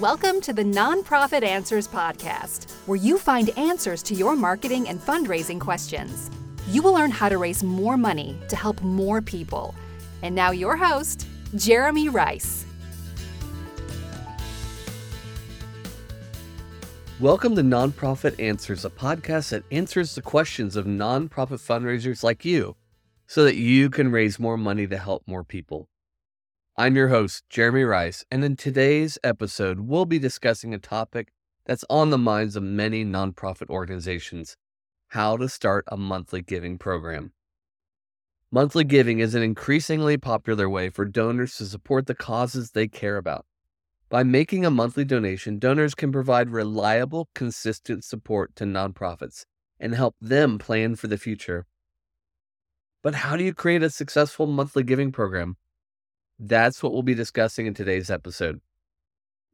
Welcome to the Nonprofit Answers Podcast, where you find answers to your marketing and fundraising questions. You will learn how to raise more money to help more people. And now, your host, Jeremy Reis. Welcome to Nonprofit Answers, a podcast that answers the questions of nonprofit fundraisers like you so that you can raise more money to help more people. I'm your host, Jeremy Reis, and in today's episode, we'll be discussing a topic that's on the minds of many nonprofit organizations how to start a monthly giving program. Monthly giving is an increasingly popular way for donors to support the causes they care about. By making a monthly donation, donors can provide reliable, consistent support to nonprofits and help them plan for the future. But how do you create a successful monthly giving program? That's what we'll be discussing in today's episode.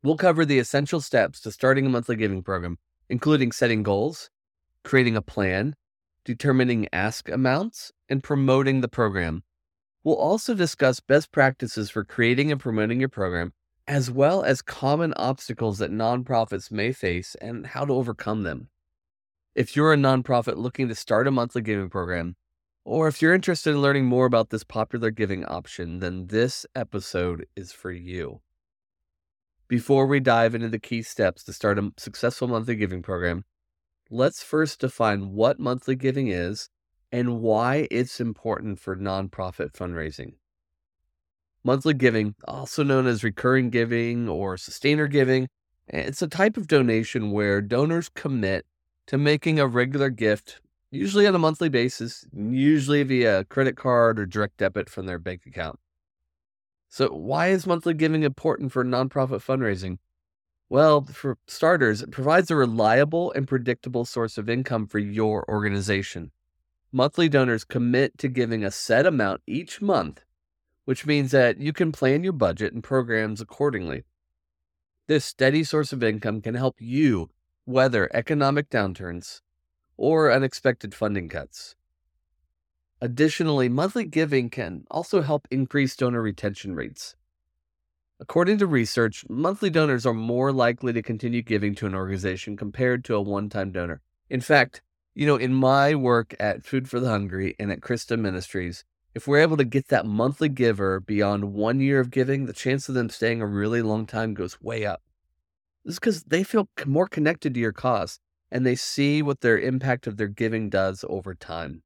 We'll cover the essential steps to starting a monthly giving program, including setting goals, creating a plan, determining ask amounts, and promoting the program. We'll also discuss best practices for creating and promoting your program, as well as common obstacles that nonprofits may face and how to overcome them. If you're a nonprofit looking to start a monthly giving program, or if you're interested in learning more about this popular giving option, then this episode is for you. Before we dive into the key steps to start a successful monthly giving program, let's first define what monthly giving is and why it's important for nonprofit fundraising. Monthly giving, also known as recurring giving or sustainer giving, eh, it's a type of donation where donors commit to making a regular gift usually on a monthly basis, usually via credit card or direct debit from their bank account. So, why is monthly giving important for nonprofit fundraising? Well, for starters, it provides a reliable and predictable source of income for your organization. Monthly donors commit to giving a set amount each month, which means that you can plan your budget and programs accordingly. This steady source of income can help you weather economic downturns or unexpected funding cuts. Additionally, monthly giving can also help increase donor retention rates. According to research, monthly donors are more likely to continue giving to an organization compared to a one time donor. In fact, you know, in my work at Food for the Hungry and at CRISTA Ministries, if we're able to get that monthly giver beyond one year of giving, the chance of them staying a really long time goes way up. This is because they feel more connected to your cause and they see what their impact of their giving does over time.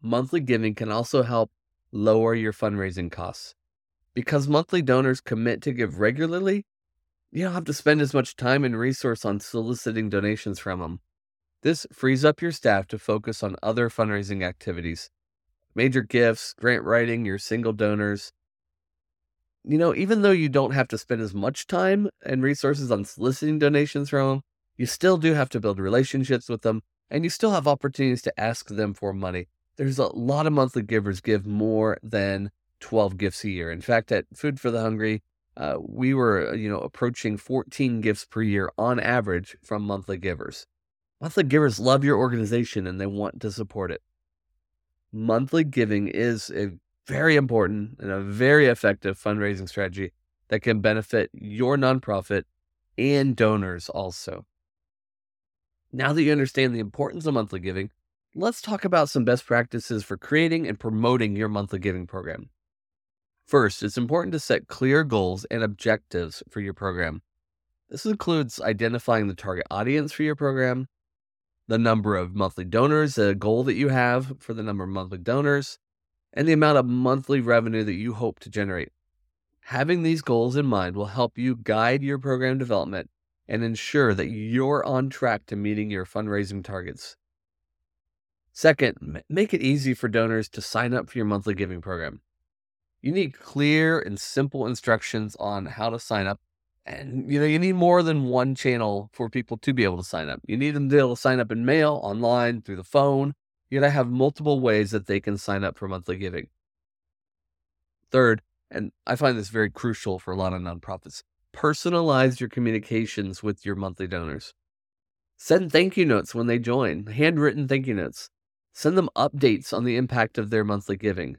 Monthly giving can also help lower your fundraising costs. Because monthly donors commit to give regularly, you don't have to spend as much time and resource on soliciting donations from them. This frees up your staff to focus on other fundraising activities, major gifts, grant writing, your single donors. You know, even though you don't have to spend as much time and resources on soliciting donations from them, you still do have to build relationships with them and you still have opportunities to ask them for money. There's a lot of monthly givers give more than 12 gifts a year. In fact, at Food for the Hungry, uh, we were, uh, you know, approaching 14 gifts per year on average from monthly givers. Monthly givers love your organization and they want to support it. Monthly giving is a very important and a very effective fundraising strategy that can benefit your nonprofit and donors also. Now that you understand the importance of monthly giving, let's talk about some best practices for creating and promoting your monthly giving program. First, it's important to set clear goals and objectives for your program. This includes identifying the target audience for your program, the number of monthly donors, a goal that you have for the number of monthly donors, and the amount of monthly revenue that you hope to generate. Having these goals in mind will help you guide your program development and ensure that you're on track to meeting your fundraising targets. Second, make it easy for donors to sign up for your monthly giving program. You need clear and simple instructions on how to sign up. And you know, you need more than one channel for people to be able to sign up. You need them to be able to sign up in mail, online, through the phone. You gotta have multiple ways that they can sign up for monthly giving. Third, and I find this very crucial for a lot of nonprofits, personalize your communications with your monthly donors. Send thank you notes when they join, handwritten thank you notes. Send them updates on the impact of their monthly giving.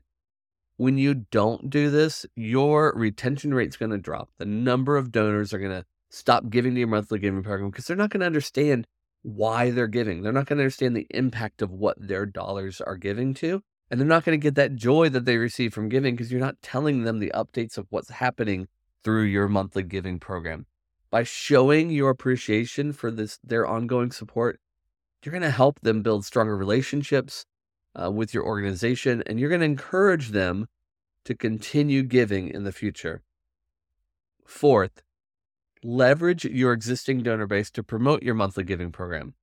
when you don't do this, your retention rate's going to drop. The number of donors are going to stop giving to your monthly giving program because they're not going to understand why they're giving. They're not going to understand the impact of what their dollars are giving to. And they're not going to get that joy that they receive from giving because you're not telling them the updates of what's happening through your monthly giving program. By showing your appreciation for this their ongoing support, you're going to help them build stronger relationships uh, with your organization and you're going to encourage them to continue giving in the future. Fourth, leverage your existing donor base to promote your monthly giving program.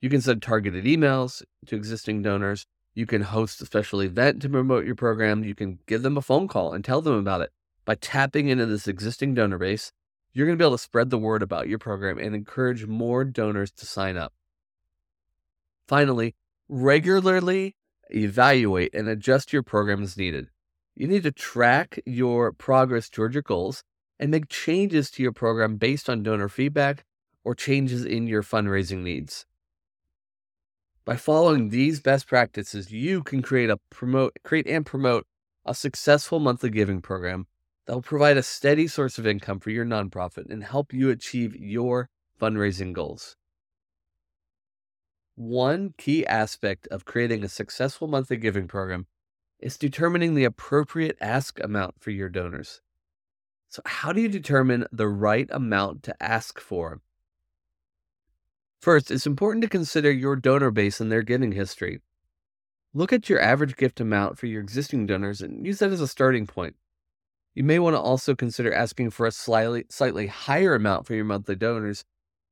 You can send targeted emails to existing donors. You can host a special event to promote your program. You can give them a phone call and tell them about it. By tapping into this existing donor base, you're going to be able to spread the word about your program and encourage more donors to sign up. Finally, regularly evaluate and adjust your program as needed. You need to track your progress toward your goals and make changes to your program based on donor feedback or changes in your fundraising needs. By following these best practices, you can create a promote create and promote a successful monthly giving program that will provide a steady source of income for your nonprofit and help you achieve your fundraising goals. One key aspect of creating a successful monthly giving program is determining the appropriate ask amount for your donors. So, how do you determine the right amount to ask for? First, it's important to consider your donor base and their giving history. Look at your average gift amount for your existing donors and use that as a starting point. You may want to also consider asking for a slightly, slightly higher amount for your monthly donors.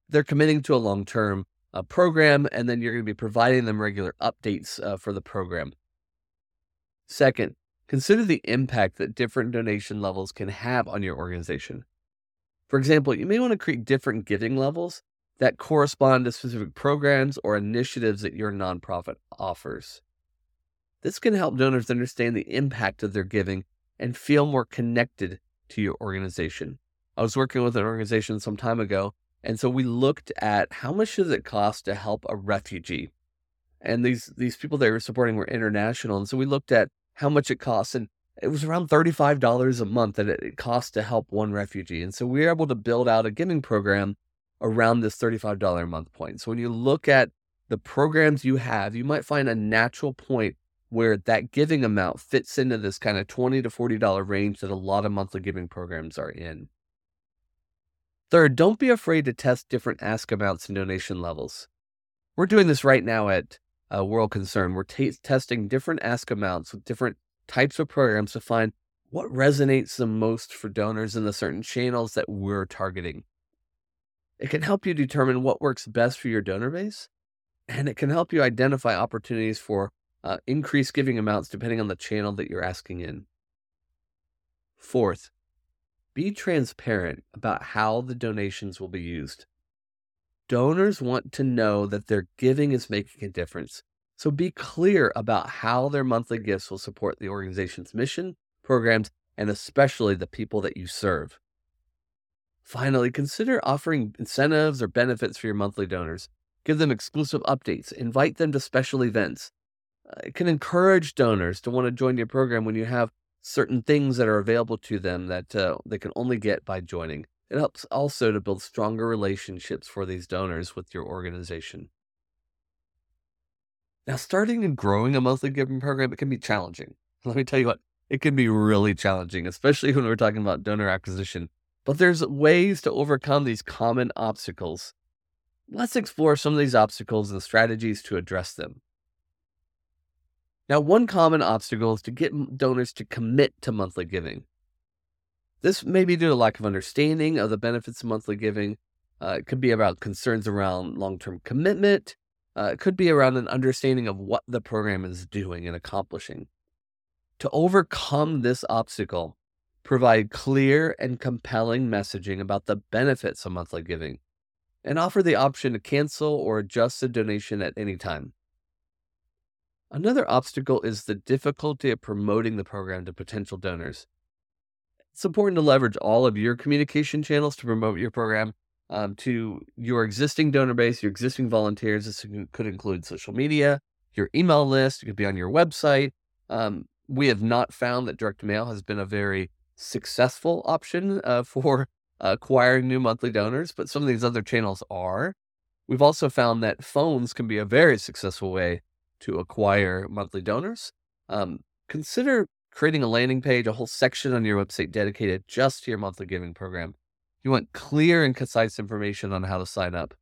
They're committing to a long term uh, program, and then you're going to be providing them regular updates uh, for the program. Second, consider the impact that different donation levels can have on your organization. For example, you may want to create different giving levels that correspond to specific programs or initiatives that your nonprofit offers. This can help donors understand the impact of their giving and feel more connected to your organization. I was working with an organization some time ago and so we looked at how much does it cost to help a refugee? And these these people they were supporting were international. And so we looked at how much it costs. And it was around $35 a month that it costs to help one refugee. And so we were able to build out a giving program around this $35 a month point. So when you look at the programs you have, you might find a natural point where that giving amount fits into this kind of 20 to $40 range that a lot of monthly giving programs are in. Third, don't be afraid to test different ask amounts and donation levels. We're doing this right now at uh, World Concern. We're t- testing different ask amounts with different types of programs to find what resonates the most for donors in the certain channels that we're targeting. It can help you determine what works best for your donor base, and it can help you identify opportunities for uh, increased giving amounts depending on the channel that you're asking in. Fourth, be transparent about how the donations will be used. Donors want to know that their giving is making a difference. So be clear about how their monthly gifts will support the organization's mission, programs, and especially the people that you serve. Finally, consider offering incentives or benefits for your monthly donors. Give them exclusive updates, invite them to special events. Uh, it can encourage donors to want to join your program when you have certain things that are available to them that uh, they can only get by joining. It helps also to build stronger relationships for these donors with your organization. Now, starting and growing a monthly giving program, it can be challenging. Let me tell you what, it can be really challenging, especially when we're talking about donor acquisition. But there's ways to overcome these common obstacles. Let's explore some of these obstacles and strategies to address them. Now, one common obstacle is to get donors to commit to monthly giving. This may be due to lack of understanding of the benefits of monthly giving. Uh, it could be about concerns around long term commitment. Uh, it could be around an understanding of what the program is doing and accomplishing. To overcome this obstacle, provide clear and compelling messaging about the benefits of monthly giving, and offer the option to cancel or adjust the donation at any time. Another obstacle is the difficulty of promoting the program to potential donors. It's important to leverage all of your communication channels to promote your program um, to your existing donor base, your existing volunteers. This could include social media, your email list, it could be on your website. Um, we have not found that direct mail has been a very successful option uh, for acquiring new monthly donors, but some of these other channels are. We've also found that phones can be a very successful way to acquire monthly donors. Um, consider creating a landing page, a whole section on your website dedicated just to your monthly giving program. You want clear and concise information on how to sign up.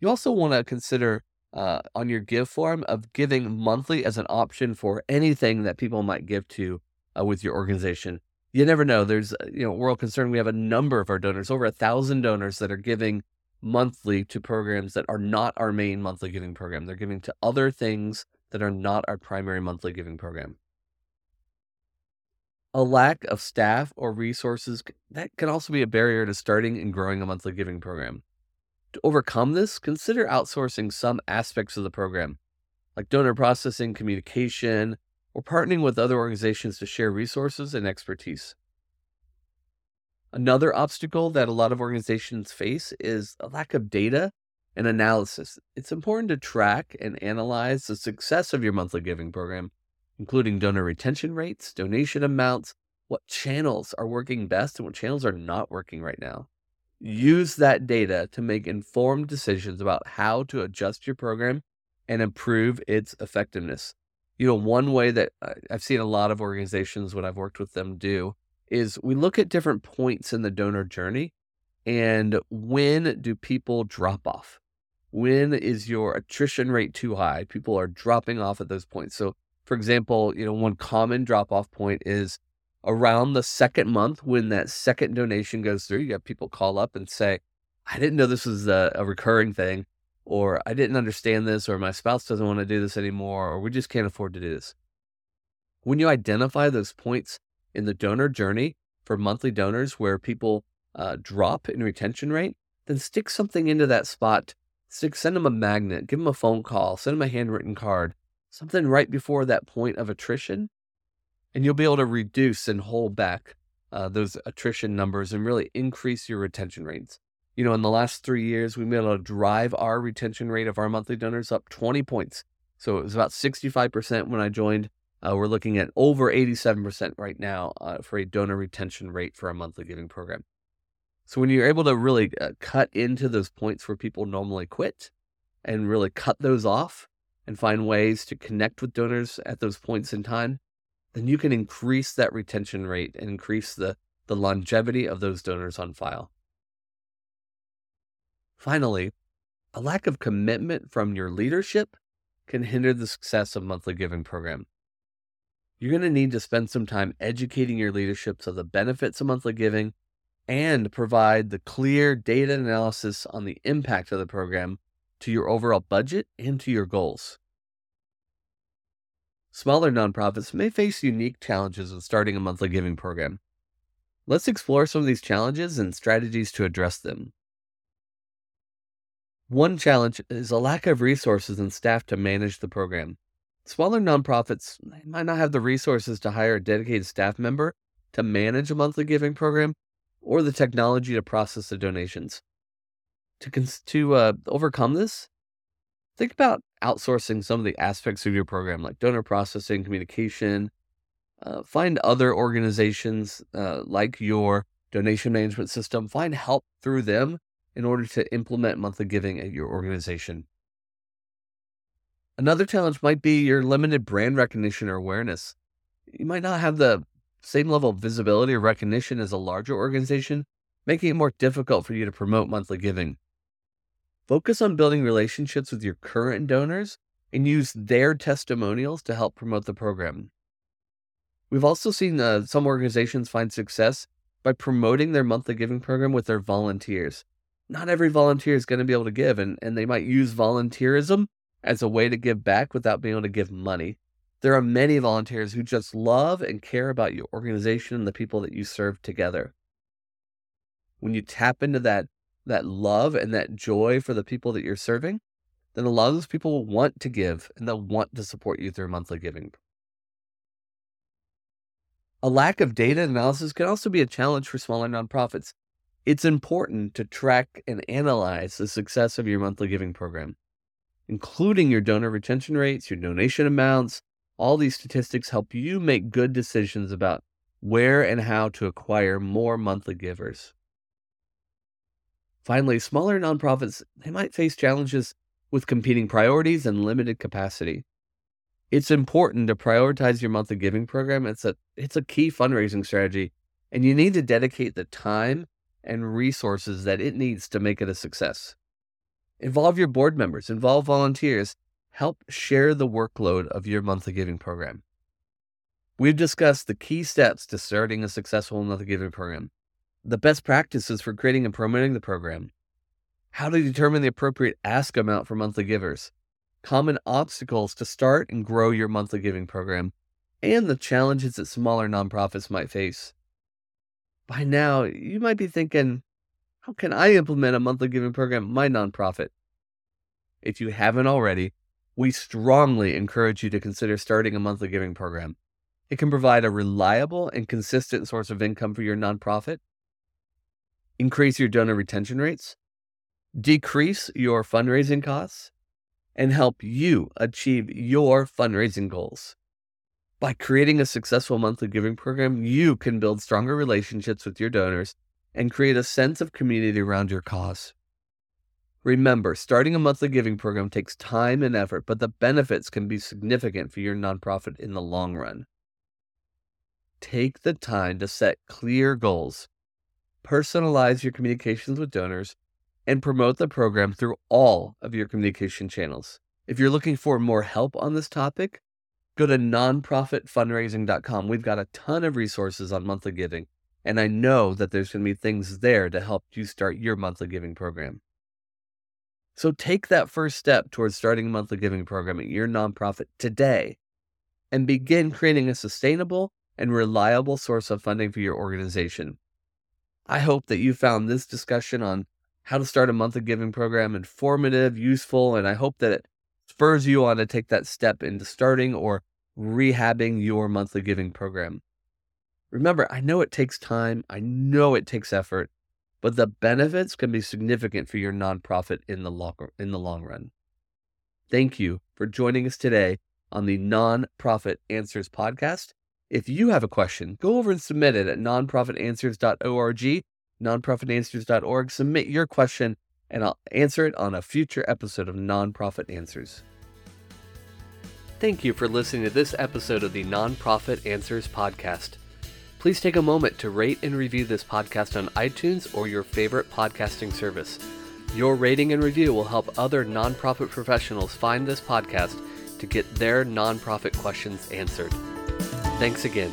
You also want to consider uh, on your give form of giving monthly as an option for anything that people might give to uh, with your organization. You never know. There's, uh, you know, World Concern, we have a number of our donors, over a thousand donors that are giving monthly to programs that are not our main monthly giving program. They're giving to other things that are not our primary monthly giving program. A lack of staff or resources that can also be a barrier to starting and growing a monthly giving program. To overcome this, consider outsourcing some aspects of the program, like donor processing, communication, or partnering with other organizations to share resources and expertise. Another obstacle that a lot of organizations face is a lack of data and analysis. It's important to track and analyze the success of your monthly giving program, including donor retention rates, donation amounts, what channels are working best and what channels are not working right now use that data to make informed decisions about how to adjust your program and improve its effectiveness. You know, one way that I've seen a lot of organizations when I've worked with them do is we look at different points in the donor journey and when do people drop off? When is your attrition rate too high? People are dropping off at those points. So, for example, you know, one common drop off point is around the second month when that second donation goes through, you have people call up and say, I didn't know this was a, a, recurring thing, or I didn't understand this, or my spouse doesn't want to do this anymore, or we just can't afford to do this. When you identify those points in the donor journey for monthly donors where people uh, drop in retention rate, then stick something into that spot. Send them a magnet, give them a phone call, send them a handwritten card, something right before that point of attrition and you'll be able to reduce and hold back uh, those attrition numbers and really increase your retention rates. You know, in the last three years, we've been able to drive our retention rate of our monthly donors up 20 points. So it was about 65% when I joined. Uh, we're looking at over 87% right now uh, for a donor retention rate for our monthly giving program. So when you're able to really uh, cut into those points where people normally quit and really cut those off and find ways to connect with donors at those points in time, then you can increase that retention rate and increase the, the longevity of those donors on file. Finally, a lack of commitment from your leadership can hinder the success of monthly giving program. You're going to need to spend some time educating your leadership of the benefits of monthly giving and provide the clear data analysis on the impact of the program to your overall budget and to your goals. Smaller nonprofits may face unique challenges with starting a monthly giving program. Let's explore some of these challenges and strategies to address them. One challenge is a lack of resources and staff to manage the program. Smaller nonprofits might not have the resources to hire a dedicated staff member to manage a monthly giving program or the technology to process the donations. To, cons- to uh, overcome this, think about outsourcing some of the aspects of your program, like donor processing, communication. Uh, find other organizations uh, like your donation management system. Find help through them in order to implement monthly giving at your organization. Another challenge might be your limited brand recognition or awareness. You might not have the same level of visibility or recognition as a larger organization, making it more difficult for you to promote monthly giving. Focus on building relationships with your current donors and use their testimonials to help promote the program. We've also seen uh, some organizations find success by promoting their monthly giving program with their volunteers. Not every volunteer is going to be able to give, and, and they might use volunteerism as a way to give back without being able to give money. There are many volunteers who just love and care about your organization and the people that you serve together. When you tap into that that love and that joy for the people that you're serving, then a lot of those people will want to give and they'll want to support you through monthly giving. A lack of data analysis can also be a challenge for smaller nonprofits. It's important to track and analyze the success of your monthly giving program, including your donor retention rates, your donation amounts, All these statistics help you make good decisions about where and how to acquire more monthly givers. Finally, smaller nonprofits, they might face challenges with competing priorities and limited capacity. It's important to prioritize your monthly giving program. It's a it's a key fundraising strategy and you need to dedicate the time and resources that it needs to make it a success. Involve your board members, involve volunteers, help share the workload of your monthly giving program. We've discussed the key steps to starting a successful monthly giving program, the best practices for creating and promoting the program, how to determine the appropriate ask amount for monthly givers, common obstacles to start and grow your monthly giving program, and the challenges that smaller nonprofits might face. By now, you might be thinking, how can I implement a monthly giving program in my nonprofit? If you haven't already, we strongly encourage you to consider starting a monthly giving program. It can provide a reliable and consistent source of income for your nonprofit, increase your donor retention rates, decrease your fundraising costs, and help you achieve your fundraising goals. By creating a successful monthly giving program, you can build stronger relationships with your donors and create a sense of community around your cause. Remember, starting a monthly giving program takes time and effort, but the benefits can be significant for your nonprofit in the long run. Take the time to set clear goals, personalize your communications with donors, and promote the program through all of your communication channels. If you're looking for more help on this topic, Go to nonprofitfundraising.com. We've got a ton of resources on monthly giving, and I know that there's going to be things there to help you start your monthly giving program. So take that first step towards starting a monthly giving program at your nonprofit today and begin creating a sustainable and reliable source of funding for your organization. I hope that you found this discussion on how to start a monthly giving program informative, useful, and I hope that it spurs you on to take that step into starting or rehabbing your monthly giving program. Remember, I know it takes time, I know it takes effort, but the benefits can be significant for your nonprofit in the long, in the long run. Thank you for joining us today on the Nonprofit Answers podcast. If you have a question, go over and submit it at nonprofitanswers.org, nonprofitanswers.org. Submit your question and I'll answer it on a future episode of Nonprofit Answers. Thank you for listening to this episode of the Nonprofit Answers podcast. Please take a moment to rate and review this podcast on iTunes or your favorite podcasting service. Your rating and review will help other nonprofit professionals find this podcast to get their nonprofit questions answered. Thanks again.